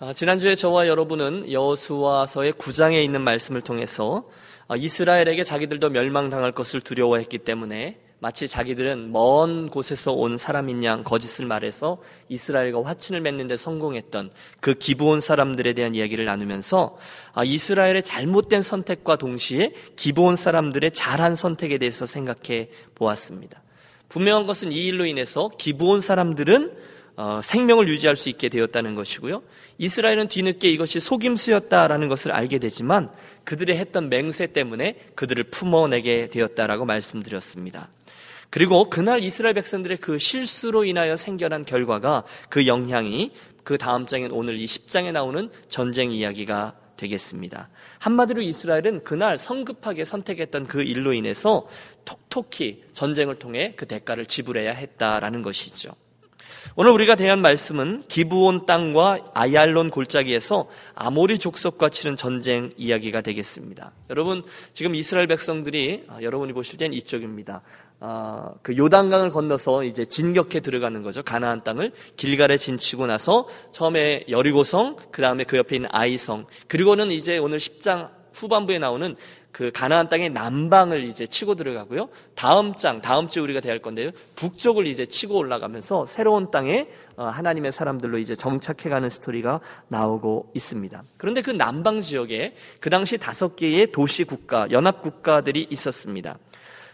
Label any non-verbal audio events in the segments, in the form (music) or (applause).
아, 지난주에 저와 여러분은 여호수아서의 9장에 있는 말씀을 통해서 아, 이스라엘에게 자기들도 멸망당할 것을 두려워했기 때문에 마치 자기들은 먼 곳에서 온 사람인 양 거짓을 말해서 이스라엘과 화친을 맺는 데 성공했던 그 기브온 사람들에 대한 이야기를 나누면서 아, 이스라엘의 잘못된 선택과 동시에 기브온 사람들의 잘한 선택에 대해서 생각해 보았습니다. 분명한 것은 이 일로 인해서 기브온 사람들은 어, 생명을 유지할 수 있게 되었다는 것이고요. 이스라엘은 뒤늦게 이것이 속임수였다라는 것을 알게 되지만 그들의 했던 맹세 때문에 그들을 품어내게 되었다라고 말씀드렸습니다. 그리고 그날 이스라엘 백성들의 그 실수로 인하여 생겨난 결과가 그 영향이 그 다음 장인 오늘 이 10장에 나오는 전쟁 이야기가 되겠습니다. 한마디로 이스라엘은 그날 성급하게 선택했던 그 일로 인해서 톡톡히 전쟁을 통해 그 대가를 지불해야 했다라는 것이죠. 오늘 우리가 대한 말씀은 기브온 땅과 아얄론 골짜기에서 아모리 족속과 치른 전쟁 이야기가 되겠습니다. 여러분 지금 이스라엘 백성들이 아, 여러분이 보실 땐 이쪽입니다. 아, 그 요단강을 건너서 이제 진격해 들어가는 거죠. 가나안 땅을 길갈에 진치고 나서 처음에 여리고성, 그 다음에 그 옆에 있는 아이성, 그리고는 이제 오늘 10장 후반부에 나오는 그 가나안 땅의 남방을 이제 치고 들어가고요. 다음 장, 다음 주 우리가 대할 건데요. 북쪽을 이제 치고 올라가면서 새로운 땅에 어, 하나님의 사람들로 이제 정착해가는 스토리가 나오고 있습니다. 그런데 그 남방 지역에 그 당시 다섯 개의 도시 국가, 연합 국가들이 있었습니다.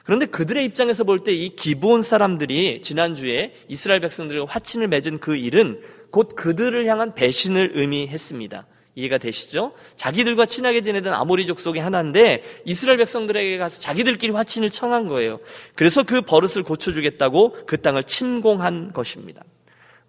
그런데 그들의 입장에서 볼 때 이 기본 사람들이 지난주에 이스라엘 백성들과 화친을 맺은 그 일은 곧 그들을 향한 배신을 의미했습니다. 이해가 되시죠? 자기들과 친하게 지내던 아모리 족 속의 하나인데 이스라엘 백성들에게 가서 자기들끼리 화친을 청한 거예요. 그래서 그 버릇을 고쳐주겠다고 그 땅을 침공한 것입니다.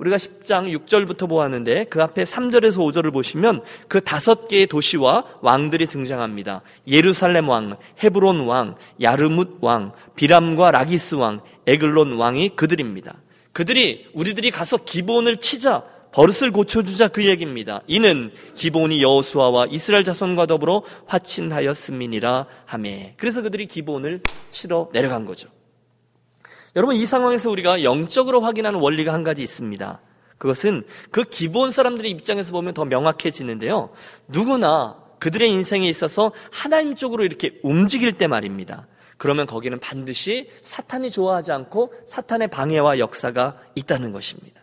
우리가 10장 6절부터 보았는데 그 앞에 3절에서 5절을 보시면 그 다섯 개의 도시와 왕들이 등장합니다. 예루살렘 왕, 헤브론 왕, 야르뭇 왕, 비람과 라기스 왕, 에글론 왕이 그들입니다. 그들이 우리들이 가서 기본을 치자 버릇을 고쳐주자 그 얘기입니다. 이는 기본이 여호수아와 이스라엘 자손과 더불어 화친하였음이니라 하매. 그래서 그들이 기본을 치러 내려간 거죠. 여러분 이 상황에서 우리가 영적으로 확인하는 원리가 한 가지 있습니다. 그것은 그 기본 사람들의 입장에서 보면 더 명확해지는데요. 누구나 그들의 인생에 있어서 하나님 쪽으로 이렇게 움직일 때 말입니다. 그러면 거기는 반드시 사탄이 좋아하지 않고 사탄의 방해와 역사가 있다는 것입니다.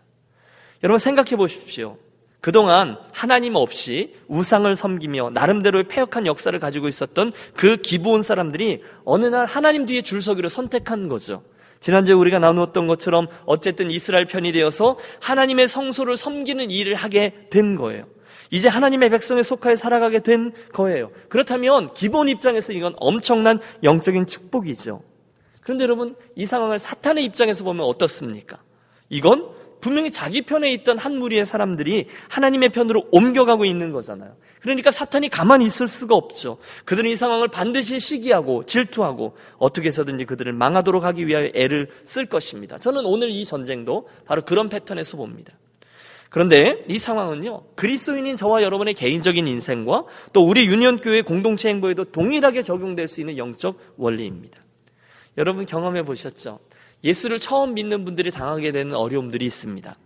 여러분 생각해 보십시오. 그동안 하나님 없이 우상을 섬기며 나름대로의 폐역한 역사를 가지고 있었던 그 기부온 사람들이 어느 날 하나님 뒤에 줄 서기를 선택한 거죠. 지난주에 우리가 나누었던 것처럼 어쨌든 이스라엘 편이 되어서 하나님의 성소를 섬기는 일을 하게 된 거예요. 이제 하나님의 백성에 속하여 살아가게 된 거예요. 그렇다면 기본 입장에서 이건 엄청난 영적인 축복이죠. 그런데 여러분, 이 상황을 사탄의 입장에서 보면 어떻습니까? 이건 분명히 자기 편에 있던 한 무리의 사람들이 하나님의 편으로 옮겨가고 있는 거잖아요. 그러니까 사탄이 가만히 있을 수가 없죠. 그들은 이 상황을 반드시 시기하고 질투하고 어떻게 해서든지 그들을 망하도록 하기 위하여 애를 쓸 것입니다. 저는 오늘 이 전쟁도 바로 그런 패턴에서 봅니다. 그런데 이 상황은요, 그리스도인인 저와 여러분의 개인적인 인생과 또 우리 유년교회 공동체 행보에도 동일하게 적용될 수 있는 영적 원리입니다. 여러분 경험해 보셨죠? 예수를 처음 믿는 분들이 당하게 되는 어려움들이 있습니다.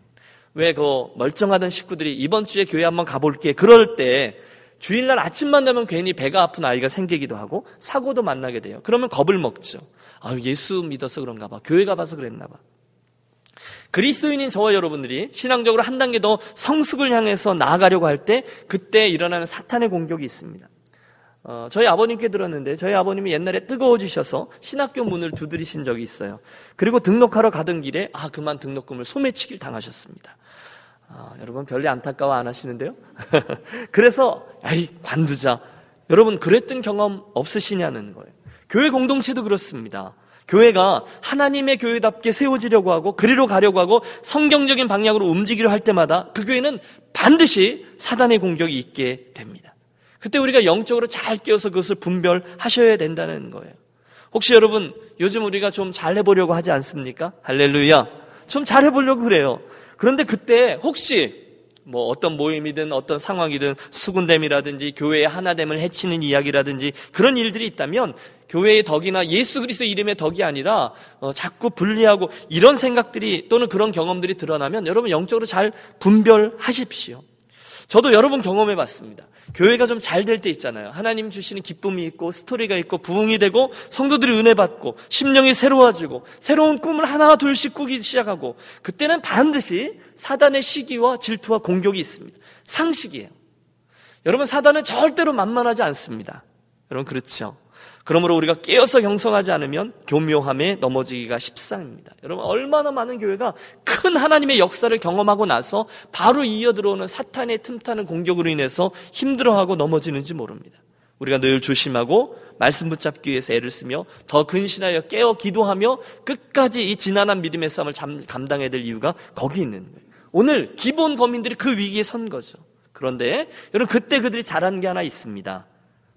왜 그 멀쩡하던 식구들이 이번 주에 교회 한번 가볼게. 그럴 때 주일날 아침만 되면 괜히 배가 아픈 아이가 생기기도 하고 사고도 만나게 돼요. 그러면 겁을 먹죠. 아 예수 믿어서 그런가 봐. 교회 가봐서 그랬나 봐. 그리스도인인 저와 여러분들이 신앙적으로 한 단계 더 성숙을 향해서 나아가려고 할 때 그때 일어나는 사탄의 공격이 있습니다. 어, 저희 아버님께 들었는데 저희 아버님이 옛날에 뜨거워지셔서 신학교 문을 두드리신 적이 있어요. 그리고 등록하러 가던 길에 아 그만 등록금을 소매치기를 당하셨습니다. 아, 여러분 별로 안타까워 안 하시는데요? (laughs) 그래서 아이 관두자. 여러분 그랬던 경험 없으시냐는 거예요. 교회 공동체도 그렇습니다. 교회가 하나님의 교회답게 세워지려고 하고 그리로 가려고 하고 성경적인 방향으로 움직이려 할 때마다 그 교회는 반드시 사단의 공격이 있게 됩니다. 그때 우리가 영적으로 잘 깨어서 그것을 분별하셔야 된다는 거예요. 혹시 여러분 요즘 우리가 좀 잘해보려고 하지 않습니까? 할렐루야. 좀 잘해보려고 그래요. 그런데 그때 혹시 뭐 어떤 모임이든 어떤 상황이든 수군됨이라든지 교회의 하나됨을 해치는 이야기라든지 그런 일들이 있다면 교회의 덕이나 예수 그리스도 이름의 덕이 아니라 어, 자꾸 분리하고 이런 생각들이 또는 그런 경험들이 드러나면 여러분 영적으로 잘 분별하십시오. 저도 여러 번 경험해 봤습니다. 교회가 좀 잘 될 때 있잖아요. 하나님 주시는 기쁨이 있고 스토리가 있고 부흥이 되고 성도들이 은혜 받고 심령이 새로워지고 새로운 꿈을 하나 둘씩 꾸기 시작하고 그때는 반드시 사단의 시기와 질투와 공격이 있습니다. 상식이에요. 여러분 사단은 절대로 만만하지 않습니다. 여러분 그렇죠. 그러므로 우리가 깨어서 경성하지 않으면 교묘함에 넘어지기가 십상입니다. 여러분 얼마나 많은 교회가 큰 하나님의 역사를 경험하고 나서 바로 이어 들어오는 사탄의 틈타는 공격으로 인해서 힘들어하고 넘어지는지 모릅니다. 우리가 늘 조심하고 말씀 붙잡기 위해서 애를 쓰며 더 근신하여 깨어 기도하며 끝까지 이 지난한 믿음의 싸움을 감당해야 될 이유가 거기 있는 거예요. 오늘 기본 거민들이 그 위기에 선 거죠. 그런데 여러분 그때 그들이 잘한 게 하나 있습니다.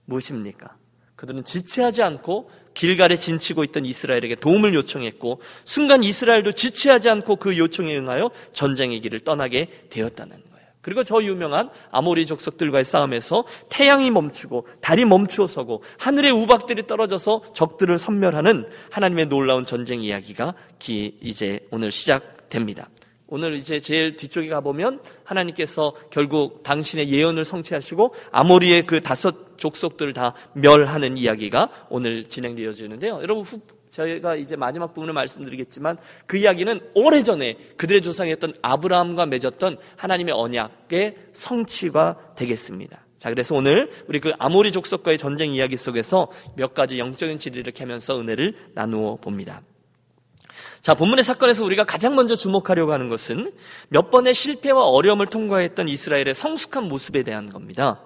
무엇입니까? 그들은 지체하지 않고 길갈에 진치고 있던 이스라엘에게 도움을 요청했고 순간 이스라엘도 지체하지 않고 그 요청에 응하여 전쟁의 길을 떠나게 되었다는 거예요. 그리고 저 유명한 아모리 족속들과의 싸움에서 태양이 멈추고 달이 멈추어 서고 하늘의 우박들이 떨어져서 적들을 섬멸하는 하나님의 놀라운 전쟁 이야기가 이제 오늘 시작됩니다. 오늘 이제 제일 뒤쪽에 가보면 하나님께서 결국 당신의 예언을 성취하시고 아모리의 그 다섯 족속들을 다 멸하는 이야기가 오늘 진행되어지는데요. 여러분 후, 저희가 이제 마지막 부분을 말씀드리겠지만 그 이야기는 오래전에 그들의 조상이었던 아브라함과 맺었던 하나님의 언약의 성취가 되겠습니다. 자, 그래서 오늘 우리 그 아모리 족속과의 전쟁 이야기 속에서 몇 가지 영적인 진리를 캐면서 은혜를 나누어 봅니다. 자, 본문의 사건에서 우리가 가장 먼저 주목하려고 하는 것은 몇 번의 실패와 어려움을 통과했던 이스라엘의 성숙한 모습에 대한 겁니다.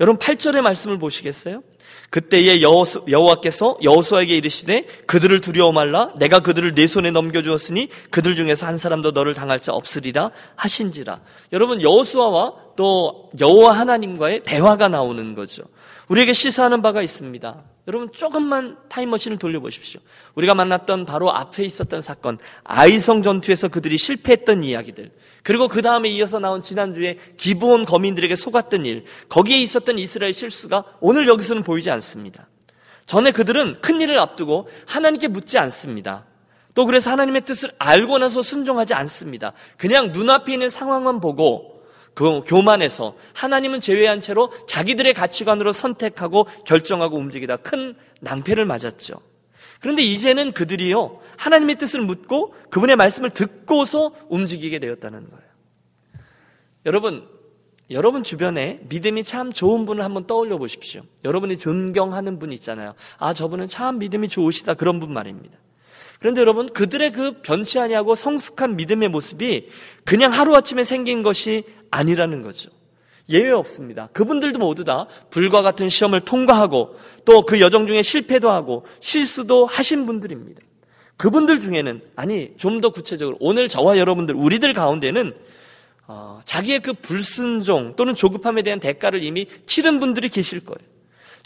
여러분 8절의 말씀을 보시겠어요? 그때에 여호와께서 여호수아에게 이르시되 그들을 두려워 말라 내가 그들을 내 손에 넘겨 주었으니 그들 중에서 한 사람도 너를 당할 자 없으리라 하신지라. 여러분 여호수아와 또 여호와 하나님과의 대화가 나오는 거죠. 우리에게 시사하는 바가 있습니다. 여러분 조금만 타임머신을 돌려보십시오. 우리가 만났던 바로 앞에 있었던 사건, 아이성 전투에서 그들이 실패했던 이야기들, 그리고 그 다음에 이어서 나온 지난주에 기브온 거민들에게 속았던 일, 거기에 있었던 이스라엘 실수가 오늘 여기서는 보이지 않습니다. 전에 그들은 큰 일을 앞두고 하나님께 묻지 않습니다. 또 그래서 하나님의 뜻을 알고 나서 순종하지 않습니다. 그냥 눈앞에 있는 상황만 보고 그 교만해서 하나님은 제외한 채로 자기들의 가치관으로 선택하고 결정하고 움직이다 큰 낭패를 맞았죠. 그런데 이제는 그들이요, 하나님의 뜻을 묻고 그분의 말씀을 듣고서 움직이게 되었다는 거예요. 여러분, 여러분 주변에 믿음이 참 좋은 분을 한번 떠올려 보십시오. 여러분이 존경하는 분 있잖아요. 아, 저분은 참 믿음이 좋으시다. 그런 분 말입니다. 그런데 여러분, 그들의 그 변치 아니하고 성숙한 믿음의 모습이 그냥 하루아침에 생긴 것이 아니라는 거죠. 예외 없습니다. 그분들도 모두 다 불과 같은 시험을 통과하고 또 그 여정 중에 실패도 하고 실수도 하신 분들입니다. 그분들 중에는 아니 좀 더 구체적으로 오늘 저와 여러분들 우리들 가운데는 어, 자기의 그 불순종 또는 조급함에 대한 대가를 이미 치른 분들이 계실 거예요.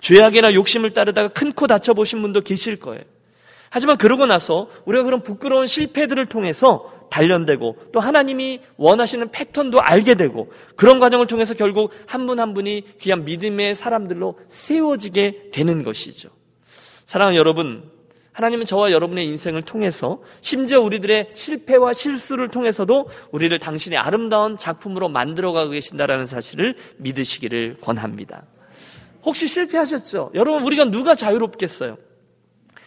죄악이나 욕심을 따르다가 큰 코 다쳐 보신 분도 계실 거예요. 하지만 그러고 나서 우리가 그런 부끄러운 실패들을 통해서 단련되고 또 하나님이 원하시는 패턴도 알게 되고 그런 과정을 통해서 결국 한 분한 한 분이 귀한 믿음의 사람들로 세워지게 되는 것이죠. 사랑하는 여러분, 하나님은 저와 여러분의 인생을 통해서 심지어 우리들의 실패와 실수를 통해서도 우리를 당신의 아름다운 작품으로 만들어가고 계신다라는 사실을 믿으시기를 권합니다. 혹시 실패하셨죠? 여러분, 우리가 누가 자유롭겠어요?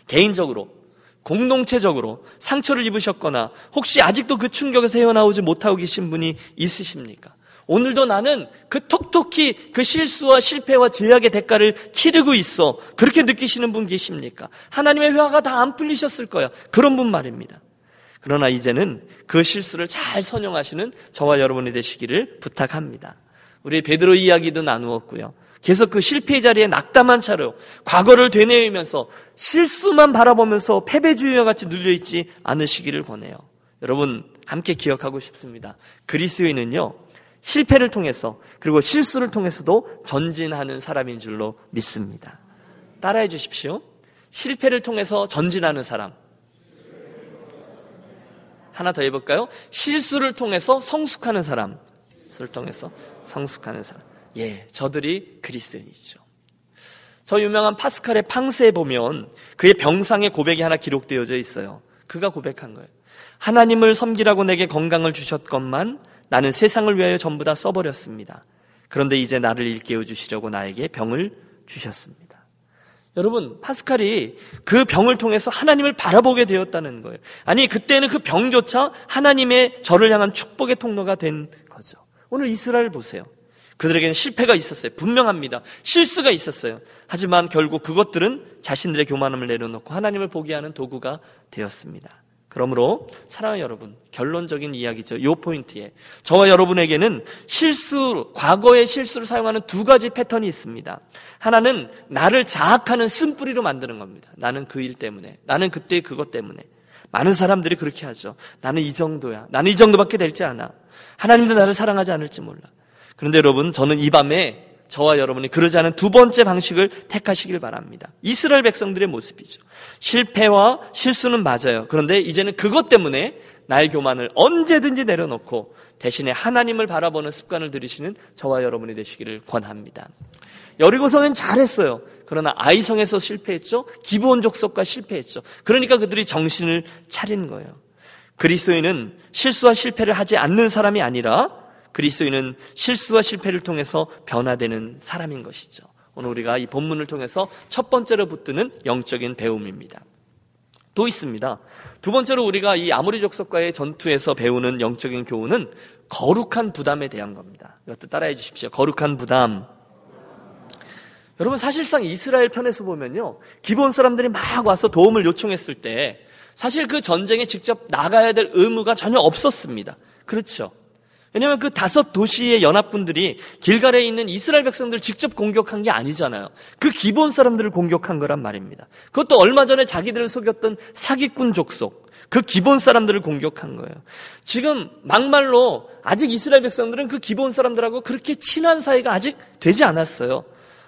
개인적으로 공동체적으로 상처를 입으셨거나 혹시 아직도 그 충격에서 헤어나오지 못하고 계신 분이 있으십니까? 오늘도 나는 그 톡톡히 그 실수와 실패와 제약의 대가를 치르고 있어. 그렇게 느끼시는 분 계십니까? 하나님의 회화가 다 안 풀리셨을 거야. 그런 분 말입니다. 그러나 이제는 그 실수를 잘 선용하시는 저와 여러분이 되시기를 부탁합니다. 우리 베드로 이야기도 나누었고요. 계속 그 실패의 자리에 낙담한 차로 과거를 되뇌이면서 실수만 바라보면서 패배주의와 같이 눌려있지 않으시기를 권해요. 여러분, 함께 기억하고 싶습니다. 그리스도인은요, 실패를 통해서, 그리고 실수를 통해서도 전진하는 사람인 줄로 믿습니다. 따라해 주십시오. 실패를 통해서 전진하는 사람. 하나 더 해볼까요? 실수를 통해서 성숙하는 사람. 실수를 통해서 성숙하는 사람. 예, 저들이 그리스도인이죠. 저 유명한 파스칼의 팡스에 보면 그의 병상의 고백이 하나 기록되어져 있어요. 그가 고백한 거예요. 하나님을 섬기라고 내게 건강을 주셨건만 나는 세상을 위하여 전부 다 써버렸습니다. 그런데 이제 나를 일깨워 주시려고 나에게 병을 주셨습니다. 여러분, 파스칼이 그 병을 통해서 하나님을 바라보게 되었다는 거예요. 아니, 그때는 그 병조차 하나님의 저를 향한 축복의 통로가 된 거죠. 오늘 이스라엘 보세요. 그들에게는 실패가 있었어요. 분명합니다. 실수가 있었어요. 하지만 결국 그것들은 자신들의 교만함을 내려놓고 하나님을 보게 하는 도구가 되었습니다. 그러므로 사랑하는 여러분, 결론적인 이야기죠. 요 포인트에 저와 여러분에게는 실수, 과거의 실수를 사용하는 두 가지 패턴이 있습니다. 하나는 나를 자학하는 쓴뿌리로 만드는 겁니다. 나는 그 일 때문에, 나는 그때 그것 때문에. 많은 사람들이 그렇게 하죠. 나는 이 정도야. 나는 이 정도밖에 될지 않아. 하나님도 나를 사랑하지 않을지 몰라. 그런데 여러분, 저는 이 밤에 저와 여러분이 그러지 않은 두 번째 방식을 택하시길 바랍니다. 이스라엘 백성들의 모습이죠. 실패와 실수는 맞아요. 그런데 이제는 그것 때문에 나의 교만을 언제든지 내려놓고 대신에 하나님을 바라보는 습관을 들이시는 저와 여러분이 되시기를 권합니다. 여리고성은 잘했어요. 그러나 아이성에서 실패했죠. 기부온 족속과 실패했죠. 그러니까 그들이 정신을 차린 거예요. 그리스도인은 실수와 실패를 하지 않는 사람이 아니라 그리스도인은 실수와 실패를 통해서 변화되는 사람인 것이죠. 오늘 우리가 이 본문을 통해서 첫 번째로 붙드는 영적인 배움입니다. 또 있습니다. 두 번째로 우리가 이 아모리 족속과의 전투에서 배우는 영적인 교훈은 거룩한 부담에 대한 겁니다. 이것도 따라해 주십시오. 거룩한 부담. 여러분 사실상 이스라엘 편에서 보면요. 기본 사람들이 막 와서 도움을 요청했을 때 사실 그 전쟁에 직접 나가야 될 의무가 전혀 없었습니다. 그렇죠. 왜냐하면 그 다섯 도시의 연합군들이 길갈에 있는 이스라엘 백성들을 직접 공격한 게 아니잖아요. 그 기본 사람들을 공격한 거란 말입니다. 그것도 얼마 전에 자기들을 속였던 사기꾼 족속, 그 기본 사람들을 공격한 거예요. 지금 막말로 아직 이스라엘 백성들은 그 기본 사람들하고 그렇게 친한 사이가 아직 되지 않았어요.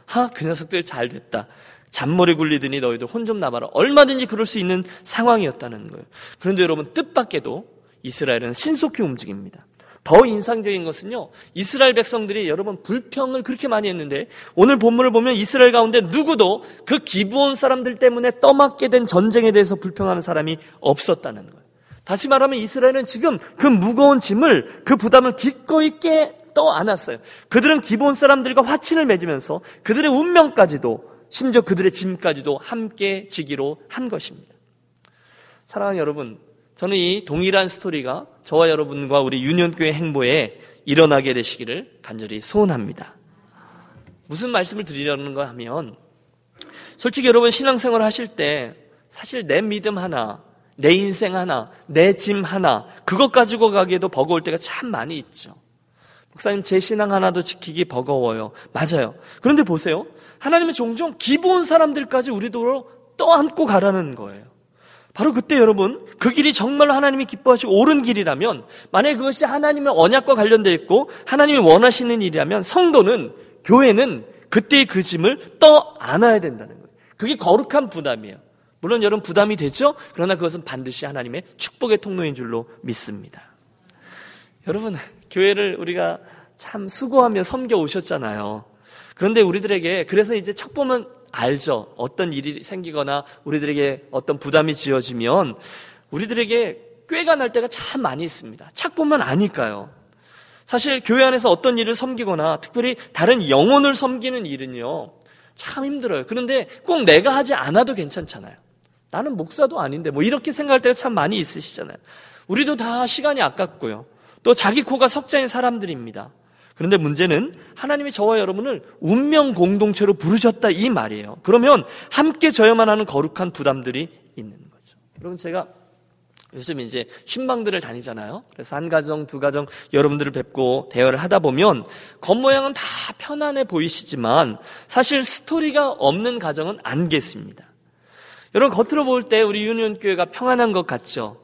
하, 그 녀석들 잘 됐다. 잔머리 굴리더니 너희들 혼좀 나봐라. 얼마든지 그럴 수 있는 상황이었다는 거예요. 그런데 여러분 뜻밖에도 이스라엘은 신속히 움직입니다. 더 인상적인 것은요, 이스라엘 백성들이 여러분 불평을 그렇게 많이 했는데, 오늘 본문을 보면 이스라엘 가운데 누구도 그 기부온 사람들 때문에 떠맡게 된 전쟁에 대해서 불평하는 사람이 없었다는 거예요. 다시 말하면 이스라엘은 지금 그 무거운 짐을, 그 부담을 기꺼이 깨 떠안았어요. 그들은 기부온 사람들과 화친을 맺으면서 그들의 운명까지도, 심지어 그들의 짐까지도 함께 지기로 한 것입니다. 사랑하는 여러분, 저는 이 동일한 스토리가 저와 여러분과 우리 유년교회 행보에 일어나게 되시기를 간절히 소원합니다. 무슨 말씀을 드리려는 거 하면 솔직히 여러분 신앙생활 하실 때 사실 내 믿음 하나, 내 인생 하나, 내 짐 하나 그것 가지고 가기에도 버거울 때가 참 많이 있죠. 목사님 제 신앙 하나도 지키기 버거워요. 맞아요. 그런데 보세요. 하나님은 종종 기본 사람들까지 우리도 떠안고 가라는 거예요. 바로 그때 여러분 그 길이 정말로 하나님이 기뻐하시고 옳은 길이라면 만약에 그것이 하나님의 언약과 관련되어 있고 하나님이 원하시는 일이라면 성도는 교회는 그때의 그 짐을 떠 안아야 된다는 거예요. 그게 거룩한 부담이에요. 물론 여러분 부담이 되죠? 그러나 그것은 반드시 하나님의 축복의 통로인 줄로 믿습니다. 여러분 교회를 우리가 참 수고하며 섬겨 오셨잖아요. 그런데 우리들에게 그래서 이제 척 보면 알죠. 어떤 일이 생기거나 우리들에게 어떤 부담이 지어지면 우리들에게 꾀가 날 때가 참 많이 있습니다. 착 보면 아니까요. 사실 교회 안에서 어떤 일을 섬기거나 특별히 다른 영혼을 섬기는 일은요. 참 힘들어요. 그런데 꼭 내가 하지 않아도 괜찮잖아요. 나는 목사도 아닌데 뭐 이렇게 생각할 때가 참 많이 있으시잖아요. 우리도 다 시간이 아깝고요. 또 자기 코가 석자인 사람들입니다. 그런데 문제는 하나님이 저와 여러분을 운명 공동체로 부르셨다 이 말이에요. 그러면 함께 져야만 하는 거룩한 부담들이 있는 거죠. 여러분 제가 요즘 이제 신방들을 다니잖아요. 그래서 한 가정, 두 가정 여러분들을 뵙고 대화를 하다 보면 겉모양은 다 편안해 보이시지만 사실 스토리가 없는 가정은 안 계십니다. 여러분 겉으로 볼 때 우리 유니온교회가 평안한 것 같죠?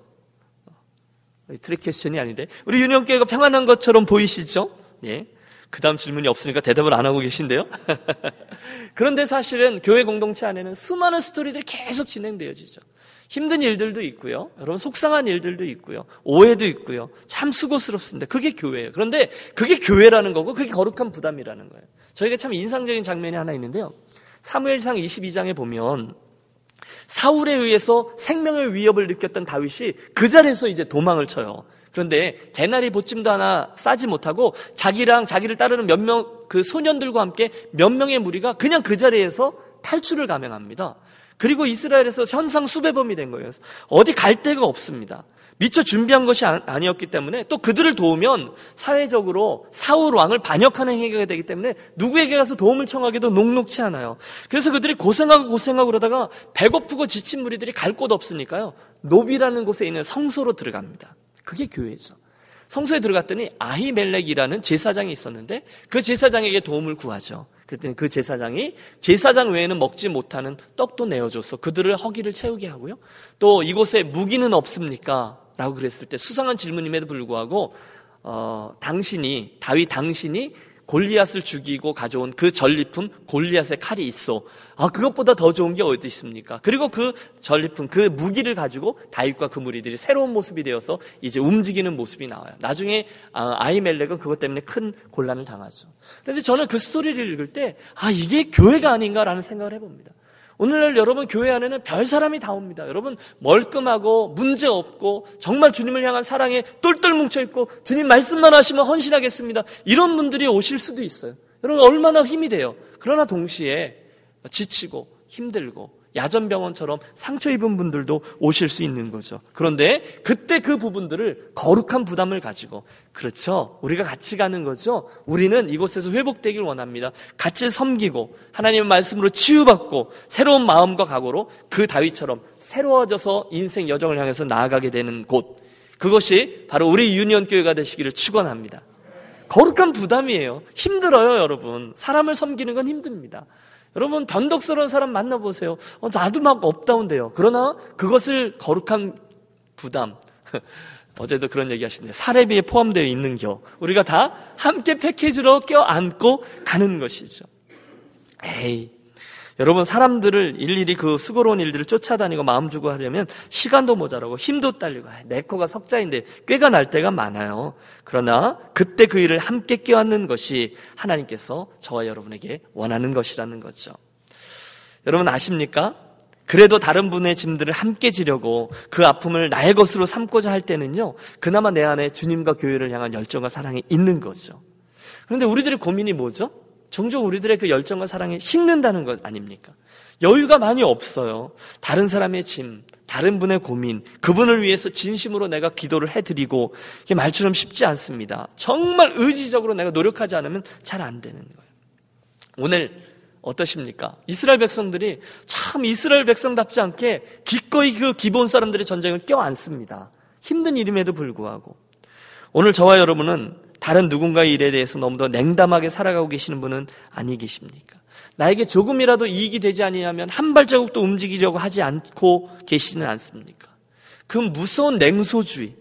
trick question이 아닌데 우리 유니온교회가 평안한 것처럼 보이시죠? 예. 그 다음 질문이 없으니까 대답을 안 하고 계신데요. (laughs) 그런데 사실은 교회 공동체 안에는 수많은 스토리들이 계속 진행되어지죠. 힘든 일들도 있고요. 여러분 속상한 일들도 있고요. 오해도 있고요. 참 수고스럽습니다. 그게 교회예요. 그런데 그게 교회라는 거고 그게 거룩한 부담이라는 거예요. 저희가 참 인상적인 장면이 하나 있는데요. 사무엘상 22장에 보면 사울에 의해서 생명의 위협을 느꼈던 다윗이 그 자리에서 이제 도망을 쳐요. 그런데 대나리 보찜도 하나 싸지 못하고 자기랑 자기를 따르는 몇 명 그 소년들과 함께 몇 명의 무리가 그냥 그 자리에서 탈출을 감행합니다. 그리고 이스라엘에서 현상 수배범이 된 거예요. 어디 갈 데가 없습니다. 미처 준비한 것이 아, 아니었기 때문에 또 그들을 도우면 사회적으로 사울 왕을 반역하는 행위가 되기 때문에 누구에게 가서 도움을 청하기도 녹록치 않아요. 그래서 그들이 고생하고 고생하고 그러다가 배고프고 지친 무리들이 갈 곳 없으니까요. 노비라는 곳에 있는 성소로 들어갑니다. 그게 교회죠. 성소에 들어갔더니 아히멜렉이라는 제사장이 있었는데 그 제사장에게 도움을 구하죠. 그랬더니 그 제사장이 제사장 외에는 먹지 못하는 떡도 내어줘서 그들을 허기를 채우게 하고요. 또 이곳에 무기는 없습니까? 라고 그랬을 때 수상한 질문임에도 불구하고 어, 당신이 다윗 당신이 골리앗을 죽이고 가져온 그 전리품 골리앗의 칼이 있어. 아 그것보다 더 좋은 게 어디 있습니까? 그리고 그 전리품 그 무기를 가지고 다윗과 그 무리들이 새로운 모습이 되어서 이제 움직이는 모습이 나와요. 나중에 아, 아이멜렉은 그것 때문에 큰 곤란을 당하죠. 그런데 저는 그 스토리를 읽을 때 아 이게 교회가 아닌가라는 생각을 해봅니다. 오늘날 여러분 교회 안에는 별 사람이 다 옵니다. 여러분 멀끔하고 문제 없고 정말 주님을 향한 사랑에 똘똘 뭉쳐 있고 주님 말씀만 하시면 헌신하겠습니다. 이런 분들이 오실 수도 있어요. 여러분 얼마나 힘이 돼요. 그러나 동시에 지치고 힘들고 야전병원처럼 상처 입은 분들도 오실 수 있는 거죠. 그런데 그때 그 부분들을 거룩한 부담을 가지고 그렇죠. 우리가 같이 가는 거죠. 우리는 이곳에서 회복되길 원합니다. 같이 섬기고 하나님의 말씀으로 치유받고 새로운 마음과 각오로 그 다윗처럼 새로워져서 인생 여정을 향해서 나아가게 되는 곳. 그것이 바로 우리 유니온 교회가 되시기를 축원합니다. 거룩한 부담이에요. 힘들어요, 여러분. 사람을 섬기는 건 힘듭니다. 여러분 변덕스러운 사람 만나보세요. 어, 나도 막 업다운돼요. 그러나 그것을 거룩한 부담. (laughs) 어제도 그런 얘기 하시네요. 사례비에 포함되어 있는 겨. 우리가 다 함께 패키지로 껴안고 가는 것이죠. 에이, 여러분 사람들을 일일이 그 수고로운 일들을 쫓아다니고 마음 주고 하려면 시간도 모자라고 힘도 딸리고 내 코가 석자인데 꾀가 날 때가 많아요. 그러나 그때 그 일을 함께 껴안는 것이 하나님께서 저와 여러분에게 원하는 것이라는 거죠. 여러분 아십니까? 그래도 다른 분의 짐들을 함께 지려고 그 아픔을 나의 것으로 삼고자 할 때는요, 그나마 내 안에 주님과 교회를 향한 열정과 사랑이 있는 거죠. 그런데 우리들의 고민이 뭐죠? 종종 우리들의 그 열정과 사랑이 식는다는 것 아닙니까? 여유가 많이 없어요. 다른 사람의 짐, 다른 분의 고민, 그분을 위해서 진심으로 내가 기도를 해드리고, 이게 말처럼 쉽지 않습니다. 정말 의지적으로 내가 노력하지 않으면 잘 안 되는 거예요. 오늘 어떠십니까? 이스라엘 백성들이 참 이스라엘 백성답지 않게 기꺼이 그 기본 사람들의 전쟁을 껴안습니다. 힘든 일임에도 불구하고. 오늘 저와 여러분은 다른 누군가의 일에 대해서 너무 더 냉담하게 살아가고 계시는 분은 아니 계십니까? 나에게 조금이라도 이익이 되지 아니하면 한 발자국도 움직이려고 하지 않고 계시는 않습니까? 그 무서운 냉소주의.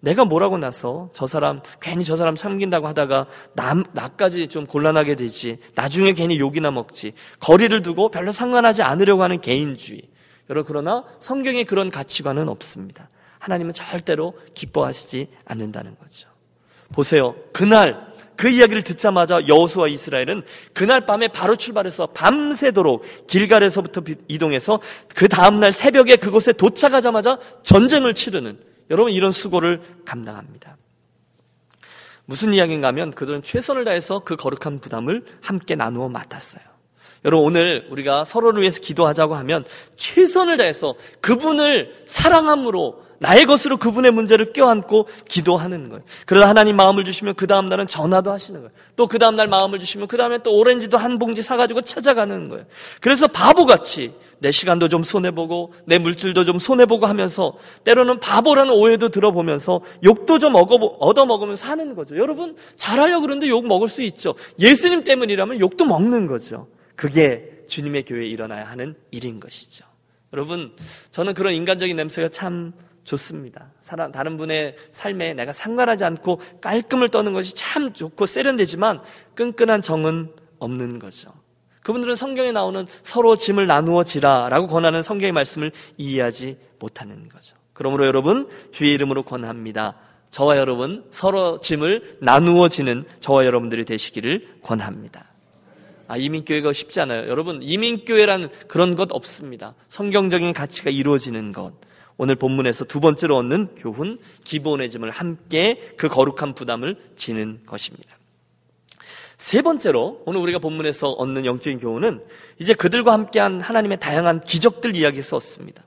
내가 뭐라고 나서 저 사람 괜히 저 사람 참긴다고 하다가 남 나까지 좀 곤란하게 되지. 나중에 괜히 욕이나 먹지. 거리를 두고 별로 상관하지 않으려고 하는 개인주의. 여러분 그러나 성경에 그런 가치관은 없습니다. 하나님은 절대로 기뻐하시지 않는다는 거죠. 보세요. 그날 그 이야기를 듣자마자 여호수와 이스라엘은 그날 밤에 바로 출발해서 밤새도록 길갈에서부터 이동해서 그 다음 날 새벽에 그곳에 도착하자마자 전쟁을 치르는 여러분 이런 수고를 감당합니다. 무슨 이야기인가 하면 그들은 최선을 다해서 그 거룩한 부담을 함께 나누어 맡았어요. 여러분 오늘 우리가 서로를 위해서 기도하자고 하면 최선을 다해서 그분을 사랑함으로 나의 것으로 그분의 문제를 껴안고 기도하는 거예요. 그러다 하나님 마음을 주시면 그 다음 날은 전화도 하시는 거예요. 또 그 다음 날 마음을 주시면 그 다음에 또 오렌지도 한 봉지 사가지고 찾아가는 거예요. 그래서 바보같이 내 시간도 좀 손해보고 내 물질도 좀 손해보고 하면서 때로는 바보라는 오해도 들어보면서 욕도 좀 얻어먹으면서 하는 거죠. 여러분 잘하려고 그러는데 욕 먹을 수 있죠. 예수님 때문이라면 욕도 먹는 거죠. 그게 주님의 교회에 일어나야 하는 일인 것이죠. 여러분 저는 그런 인간적인 냄새가 참 좋습니다. 사람, 다른 분의 삶에 내가 상관하지 않고 깔끔을 떠는 것이 참 좋고 세련되지만 끈끈한 정은 없는 거죠. 그분들은 성경에 나오는 서로 짐을 나누어 지라 라고 권하는 성경의 말씀을 이해하지 못하는 거죠. 그러므로 여러분 주의 이름으로 권합니다. 저와 여러분 서로 짐을 나누어 지는 저와 여러분들이 되시기를 권합니다. 아, 이민교회가 쉽지 않아요. 여러분, 이민교회라는 그런 것 없습니다. 성경적인 가치가 이루어지는 것. 오늘 본문에서 두 번째로 얻는 교훈, 기본의 짐을 함께 그 거룩한 부담을 지는 것입니다. 세 번째로 오늘 우리가 본문에서 얻는 영적인 교훈은 이제 그들과 함께한 하나님의 다양한 기적들 이야기에서 얻습니다.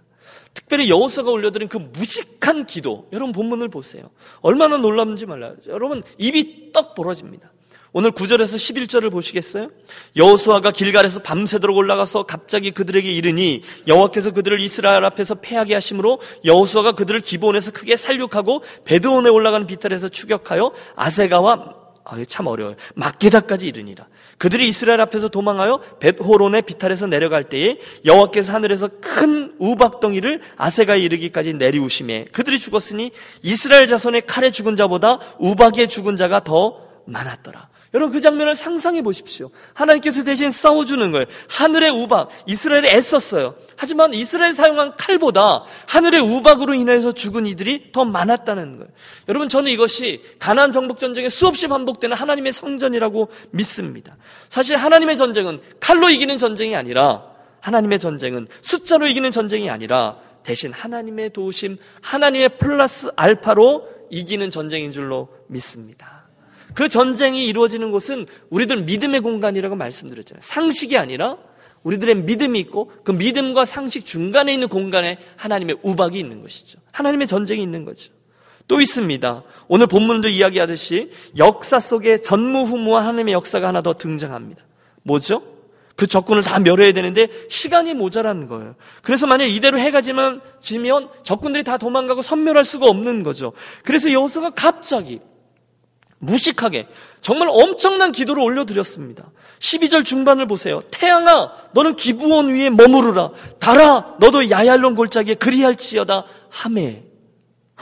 특별히 여호수아가 올려드린 그 무식한 기도 여러분 본문을 보세요. 얼마나 놀랍는지 몰라요. 여러분 입이 떡 벌어집니다. 오늘 9절에서 11절을 보시겠어요? 여호수아가 길갈에서 밤새도록 올라가서 갑자기 그들에게 이르니 여호와께서 그들을 이스라엘 앞에서 패하게 하심으로 여호수아가 그들을 기본에서 크게 살육하고 베드온에 올라가는 비탈에서 추격하여 아세가와 아, 참 어려워요. 막게다까지 이르니라. 그들이 이스라엘 앞에서 도망하여 벳호론의 비탈에서 내려갈 때에 여호와께서 하늘에서 큰 우박덩이를 아세가에 이르기까지 내리우심에 그들이 죽었으니 이스라엘 자손의 칼에 죽은 자보다 우박에 죽은 자가 더 많았더라. 여러분 그 장면을 상상해 보십시오. 하나님께서 대신 싸워주는 거예요. 하늘의 우박, 이스라엘이 애썼어요. 하지만 이스라엘 사용한 칼보다 하늘의 우박으로 인해서 죽은 이들이 더 많았다는 거예요. 여러분 저는 이것이 가나안 정복 전쟁에 수없이 반복되는 하나님의 성전이라고 믿습니다. 사실 하나님의 전쟁은 칼로 이기는 전쟁이 아니라 하나님의 전쟁은 숫자로 이기는 전쟁이 아니라 대신 하나님의 도우심, 하나님의 플러스 알파로 이기는 전쟁인 줄로 믿습니다. 그 전쟁이 이루어지는 곳은 우리들 믿음의 공간이라고 말씀드렸잖아요. 상식이 아니라 우리들의 믿음이 있고 그 믿음과 상식 중간에 있는 공간에 하나님의 우박이 있는 것이죠. 하나님의 전쟁이 있는 거죠. 또 있습니다. 오늘 본문도 이야기하듯이 역사 속에 전무후무한 하나님의 역사가 하나 더 등장합니다. 뭐죠? 그 적군을 다 멸해야 되는데 시간이 모자란 거예요. 그래서 만약 이대로 해가 지면, 지면 적군들이 다 도망가고 선멸할 수가 없는 거죠. 그래서 여호수가 갑자기 무식하게 정말 엄청난 기도를 올려드렸습니다. 12절 중반을 보세요. 태양아, 너는 기부원 위에 머무르라. 달아, 너도 야얄론 골짜기에 그리할지어다. 하메.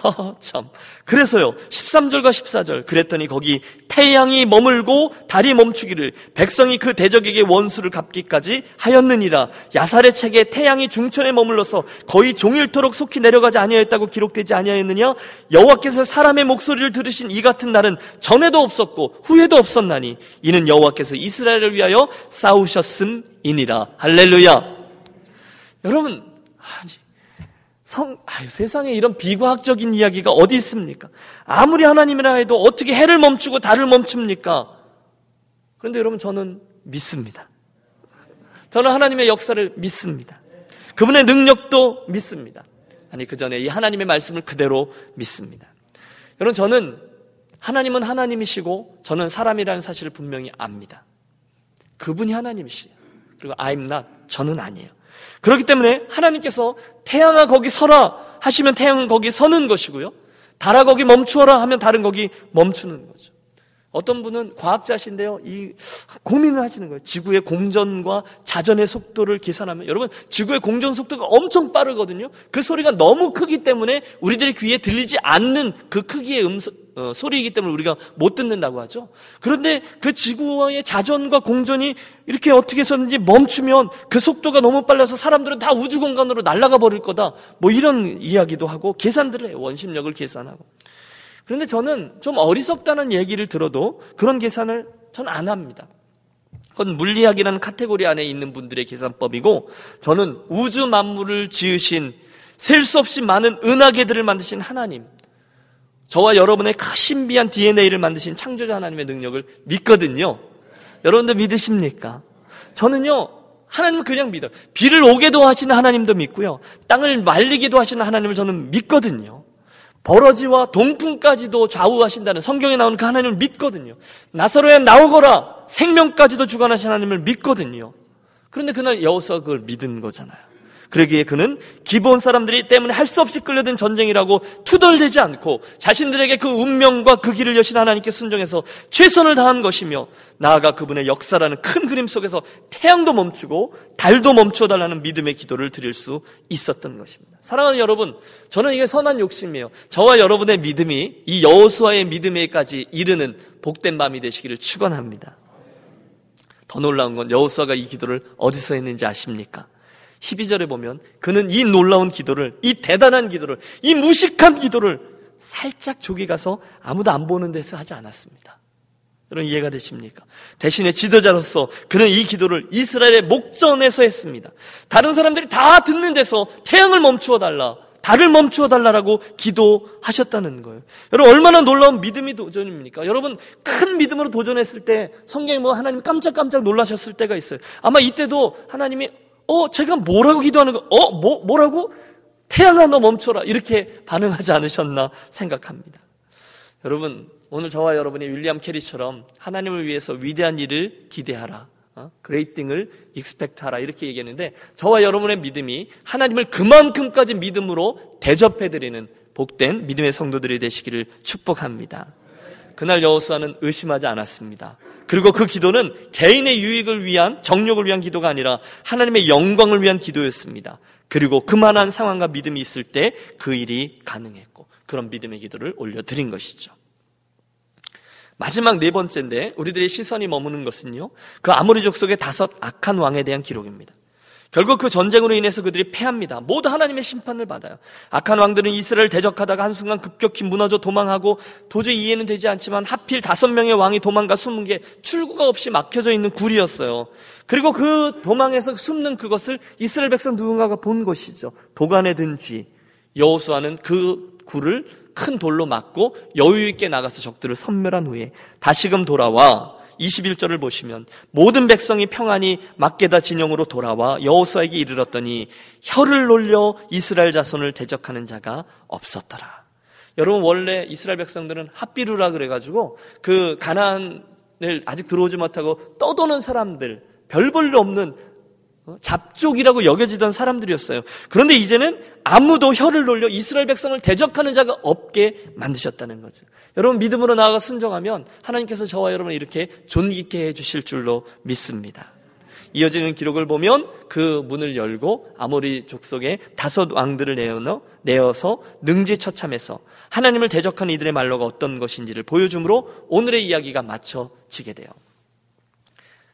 하하, (laughs) 참. 그래서요, 13절과 14절, 그랬더니 거기 태양이 머물고 달이 멈추기를 백성이 그 대적에게 원수를 갚기까지 하였느니라. 야살의 책에 태양이 중천에 머물러서 거의 종일토록 속히 내려가지 아니하였다고 기록되지 아니하였느냐? 여호와께서 사람의 목소리를 들으신 이 같은 날은 전에도 없었고 후에도 없었나니 이는 여호와께서 이스라엘을 위하여 싸우셨음이니라. 할렐루야. 여러분, 아니 성, 아유, 세상에 이런 비과학적인 이야기가 어디 있습니까? 아무리 하나님이라 해도 어떻게 해를 멈추고 달을 멈춥니까? 그런데 여러분, 저는 믿습니다. 저는 하나님의 역사를 믿습니다. 그분의 능력도 믿습니다. 아니, 그 전에 이 하나님의 말씀을 그대로 믿습니다. 여러분, 저는 하나님은 하나님이시고 저는 사람이라는 사실을 분명히 압니다. 그분이 하나님이시에요. 그리고 I'm not. 저는 아니에요. 그렇기 때문에 하나님께서 태양아 거기 서라 하시면 태양은 거기 서는 것이고요. 달아 거기 멈추어라 하면 달은 거기 멈추는 거죠. 어떤 분은 과학자신데요. 이 고민을 하시는 거예요. 지구의 공전과 자전의 속도를 계산하면 여러분 지구의 공전 속도가 엄청 빠르거든요. 그 소리가 너무 크기 때문에 우리들의 귀에 들리지 않는 그 크기의 음성 어, 소리이기 때문에 우리가 못 듣는다고 하죠. 그런데 그 지구와의 자전과 공전이 이렇게 어떻게 해서든지 멈추면 그 속도가 너무 빨라서 사람들은 다 우주 공간으로 날아가 버릴 거다. 뭐 이런 이야기도 하고 계산들을 해요. 원심력을 계산하고. 그런데 저는 좀 어리석다는 얘기를 들어도 그런 계산을 전 안 합니다. 그건 물리학이라는 카테고리 안에 있는 분들의 계산법이고 저는 우주 만물을 지으신 셀 수 없이 많은 은하계들을 만드신 하나님, 저와 여러분의 신비한 DNA를 만드신 창조자 하나님의 능력을 믿거든요. 여러분들 믿으십니까? 저는요, 하나님을 그냥 믿어요. 비를 오게도 하시는 하나님도 믿고요. 땅을 말리기도 하시는 하나님을 저는 믿거든요. 버러지와 동풍까지도 좌우하신다는 성경에 나오는 그 하나님을 믿거든요. 나사로에 나오거라 생명까지도 주관하신 하나님을 믿거든요. 그런데 그날 여호수아가 그걸 믿은 거잖아요. 그러기에 그는 기본 사람들이 때문에 할 수 없이 끌려든 전쟁이라고 투덜대지 않고 자신들에게 그 운명과 그 길을 여신 하나님께 순종해서 최선을 다한 것이며 나아가 그분의 역사라는 큰 그림 속에서 태양도 멈추고 달도 멈추어 달라는 믿음의 기도를 드릴 수 있었던 것입니다. 사랑하는 여러분, 저는 이게 선한 욕심이에요. 저와 여러분의 믿음이 이 여호수아의 믿음에까지 이르는 복된 밤이 되시기를 축원합니다. 더 놀라운 건 여호수아가 이 기도를 어디서 했는지 아십니까? 12절에 보면 그는 이 놀라운 기도를, 이 대단한 기도를, 이 무식한 기도를 살짝 조기 가서 아무도 안 보는 데서 하지 않았습니다. 여러분 이해가 되십니까? 대신에 지도자로서 그는 이 기도를 이스라엘의 목전에서 했습니다. 다른 사람들이 다 듣는 데서 태양을 멈추어 달라. 달을 멈추어 달라라고 기도하셨다는 거예요. 여러분 얼마나 놀라운 믿음이 도전입니까? 여러분 큰 믿음으로 도전했을 때 성경에 뭐 하나님 깜짝깜짝 놀라셨을 때가 있어요. 아마 이때도 하나님이 어 제가 뭐라고 기도하는 거? 어 뭐, 뭐라고? 태양아 너 멈춰라 이렇게 반응하지 않으셨나 생각합니다. 여러분 오늘 저와 여러분이 윌리엄 캐리처럼 하나님을 위해서 위대한 일을 기대하라. great thing을 어? expect하라 이렇게 얘기했는데 저와 여러분의 믿음이 하나님을 그만큼까지 믿음으로 대접해드리는 복된 믿음의 성도들이 되시기를 축복합니다. 그날 여호수아는 의심하지 않았습니다. 그리고 그 기도는 개인의 유익을 위한 정욕을 위한 기도가 아니라 하나님의 영광을 위한 기도였습니다. 그리고 그만한 상황과 믿음이 있을 때 그 일이 가능했고 그런 믿음의 기도를 올려드린 것이죠. 마지막 네 번째인데 우리들의 시선이 머무는 것은요. 그 아모리 족 속의 다섯 악한 왕에 대한 기록입니다. 결국 그 전쟁으로 인해서 그들이 패합니다. 모두 하나님의 심판을 받아요. 악한 왕들은 이스라엘을 대적하다가 한순간 급격히 무너져 도망하고 도저히 이해는 되지 않지만 하필 다섯 명의 왕이 도망가 숨은 게 출구가 없이 막혀져 있는 굴이었어요. 그리고 그 도망에서 숨는 그것을 이스라엘 백성 누군가가 본 것이죠. 도간에 든 쥐. 여호수아는 그 굴을 큰 돌로 막고 여유 있게 나가서 적들을 섬멸한 후에 다시금 돌아와 21절을 보시면 모든 백성이 평안히 막게다 진영으로 돌아와 여호수아에게 이르렀더니 혀를 놀려 이스라엘 자손을 대적하는 자가 없었더라. 여러분 원래 이스라엘 백성들은 합비루라 그래가지고 그 가나안을 아직 들어오지 못하고 떠도는 사람들 별 볼일 없는 어? 잡족이라고 여겨지던 사람들이었어요. 그런데 이제는 아무도 혀를 놀려 이스라엘 백성을 대적하는 자가 없게 만드셨다는 거죠. 여러분 믿음으로 나아가 순종하면 하나님께서 저와 여러분을 이렇게 존귀케 해 주실 줄로 믿습니다. 이어지는 기록을 보면 그 문을 열고 아모리 족속의 다섯 왕들을 내어 내어서 능지처참해서 하나님을 대적하는 이들의 말로가 어떤 것인지를 보여줌으로 오늘의 이야기가 맞춰지게 돼요.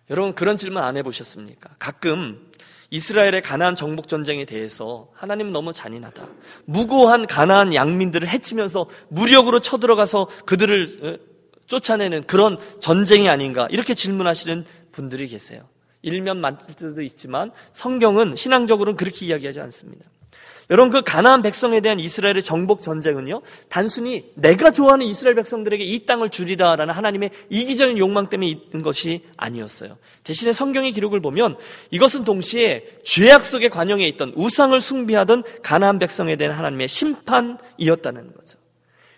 여러분 그런 질문 안 해보셨습니까? 가끔 이스라엘의 가나안 정복 전쟁에 대해서 하나님 너무 잔인하다. 무고한 가나안 양민들을 해치면서 무력으로 쳐들어가서 그들을 어, 쫓아내는 그런 전쟁이 아닌가 이렇게 질문하시는 분들이 계세요. 일면 맞을 수도 있지만 성경은 신앙적으로는 그렇게 이야기하지 않습니다. 여러분 그 가나안 백성에 대한 이스라엘의 정복 전쟁은요 단순히 내가 좋아하는 이스라엘 백성들에게 이 땅을 주리라라는 하나님의 이기적인 욕망 때문에 있는 것이 아니었어요. 대신에 성경의 기록을 보면 이것은 동시에 죄악 속에 관영해 있던 우상을 숭배하던 가나안 백성에 대한 하나님의 심판이었다는 거죠.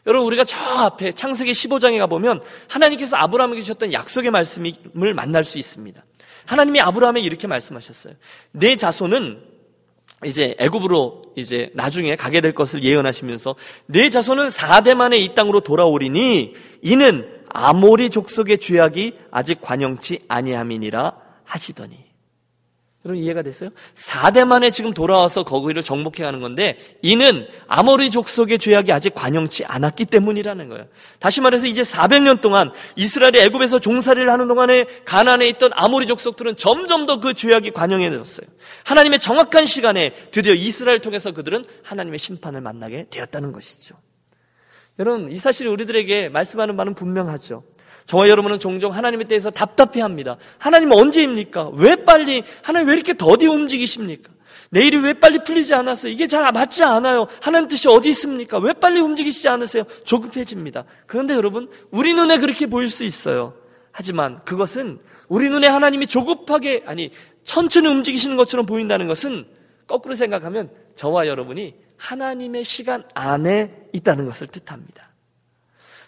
여러분 우리가 저 앞에 창세기 15장에 가보면 하나님께서 아브라함에게 주셨던 약속의 말씀을 만날 수 있습니다. 하나님이 아브라함에게 이렇게 말씀하셨어요. 내 자손은 이제 애굽으로 이제 나중에 가게 될 것을 예언하시면서 내 자손은 4대 만에 이 땅으로 돌아오리니 이는 아모리 족속의 죄악이 아직 관영치 아니함이니라 하시더니 여러분 이해가 됐어요? 4대 만에 지금 돌아와서 거기를 정복해 가는 건데 이는 아모리 족속의 죄악이 아직 관영치 않았기 때문이라는 거예요. 다시 말해서 이제 400년 동안 이스라엘이 애굽에서 종살이를 하는 동안에 가난에 있던 아모리 족속들은 점점 더 그 죄악이 관영해졌어요. 하나님의 정확한 시간에 드디어 이스라엘 통해서 그들은 하나님의 심판을 만나게 되었다는 것이죠. 여러분 이 사실이 우리들에게 말씀하는 바는 분명하죠. 저와 여러분은 종종 하나님에 대해서 답답해 합니다. 하나님 언제입니까? 왜 빨리, 하나님 왜 이렇게 더디 움직이십니까? 내일이 왜 빨리 풀리지 않았어요? 이게 잘 맞지 않아요. 하나님 뜻이 어디 있습니까? 왜 빨리 움직이시지 않으세요? 조급해집니다. 그런데 여러분, 우리 눈에 그렇게 보일 수 있어요. 하지만 그것은 우리 눈에 하나님이 조급하게, 아니, 천천히 움직이시는 것처럼 보인다는 것은 거꾸로 생각하면 저와 여러분이 하나님의 시간 안에 있다는 것을 뜻합니다.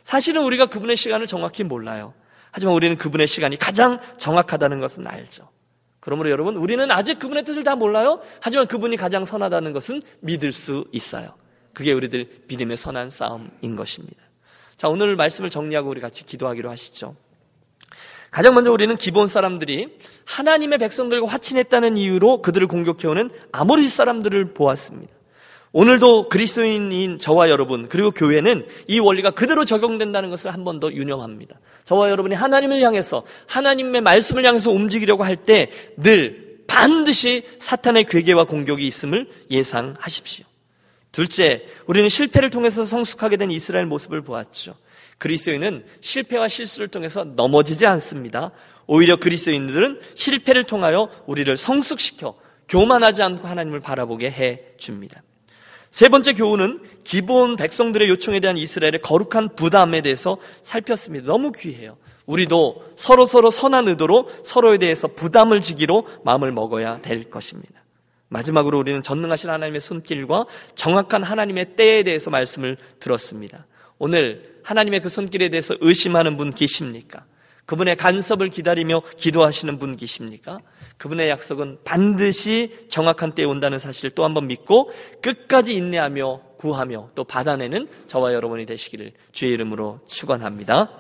사실은 우리가 그분의 시간을 정확히 몰라요. 하지만 우리는 그분의 시간이 가장 정확하다는 것은 알죠. 그러므로 여러분, 우리는 아직 그분의 뜻을 다 몰라요. 하지만 그분이 가장 선하다는 것은 믿을 수 있어요. 그게 우리들 믿음의 선한 싸움인 것입니다. 자, 오늘 말씀을 정리하고 우리 같이 기도하기로 하시죠. 가장 먼저 우리는 기본 사람들이 하나님의 백성들과 화친했다는 이유로 그들을 공격해오는 아모리 사람들을 보았습니다. 오늘도 그리스도인인 저와 여러분 그리고 교회는 이 원리가 그대로 적용된다는 것을 한 번 더 유념합니다. 저와 여러분이 하나님을 향해서 하나님의 말씀을 향해서 움직이려고 할 때 늘 반드시 사탄의 괴계와 공격이 있음을 예상하십시오. 둘째, 우리는 실패를 통해서 성숙하게 된 이스라엘 모습을 보았죠. 그리스도인은 실패와 실수를 통해서 넘어지지 않습니다. 오히려 그리스도인들은 실패를 통하여 우리를 성숙시켜 교만하지 않고 하나님을 바라보게 해 줍니다. 세 번째 교훈은 기본 백성들의 요청에 대한 이스라엘의 거룩한 부담에 대해서 살폈습니다. 너무 귀해요. 우리도 서로 서로 선한 의도로 서로에 대해서 부담을 지기로 마음을 먹어야 될 것입니다. 마지막으로 우리는 전능하신 하나님의 손길과 정확한 하나님의 때에 대해서 말씀을 들었습니다. 오늘 하나님의 그 손길에 대해서 의심하는 분 계십니까? 그분의 간섭을 기다리며 기도하시는 분 계십니까? 그분의 약속은 반드시 정확한 때에 온다는 사실을 또 한번 믿고 끝까지 인내하며 구하며 또 받아내는 저와 여러분이 되시기를 주의 이름으로 축원합니다.